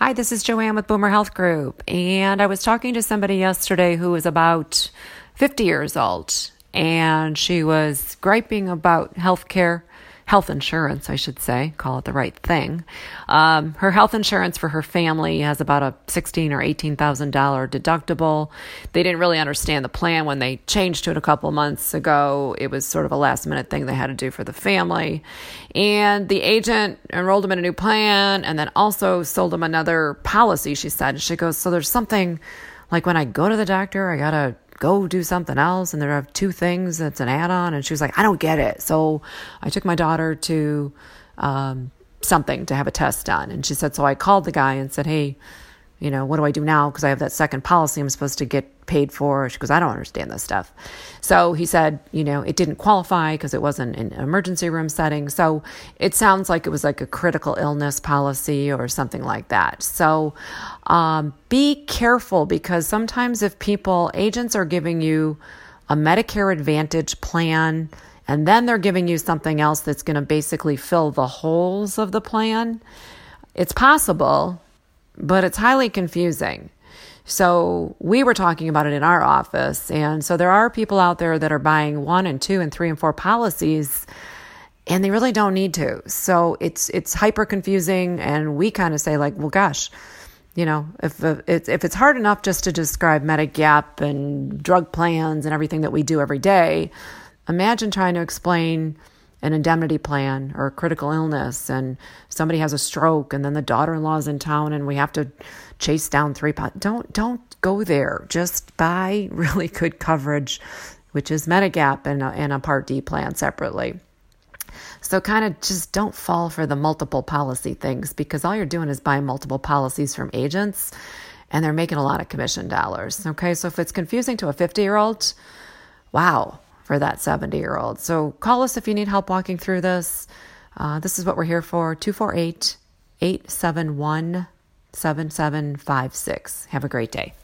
Hi, this is Joanne with Boomer Health Group, and I was talking to somebody yesterday who was about 50 years old, and she was griping about health care health insurance, I should say, call it the right thing. Um, her health insurance for her family has about a sixteen or eighteen thousand dollar deductible. They didn't really understand the plan when they changed to it a couple months ago. It was sort of a last minute thing they had to do for the family, and the agent enrolled them in a new plan and then also sold them another policy. She said, she goes, so there's something like when I go to the doctor, I gotta go do something else and there are two things that's an add-on. And she was like i don't get it. So i took my daughter to um, something to have a test done. And she said so i called the guy and said hey you know, what do I do now? Because I have that second policy I'm supposed to get paid for. She goes, I don't understand this stuff. So he said, you know, it didn't qualify because it wasn't an emergency room setting. So it sounds like it was like a critical illness policy or something like that. So um, be careful because sometimes if people, agents are giving you a Medicare Advantage plan, and then they're giving you something else that's going to basically fill the holes of the plan. It's possible but it's highly confusing. So we were talking about it in our office. And so there are people out there that are buying one and two and three and four policies and they really don't need to. So it's it's hyper confusing and we kind of say like, well gosh, you know, if it's if it's hard enough just to describe Medigap and drug plans and everything that we do every day, imagine trying to explain an indemnity plan or a critical illness and somebody has a stroke and then the daughter-in-law's in town and we have to chase down three pot don't don't go there. Just buy really good coverage which is medigap and a, and a part d plan separately. So kind of just don't fall for the multiple policy things because all you're doing is buying multiple policies from agents and they're making a lot of commission dollars. Okay so if it's confusing to a 50 year old wow for that 70 year old. So call us if you need help walking through this. Uh, this is what we're here for 248 871 7756. Have a great day.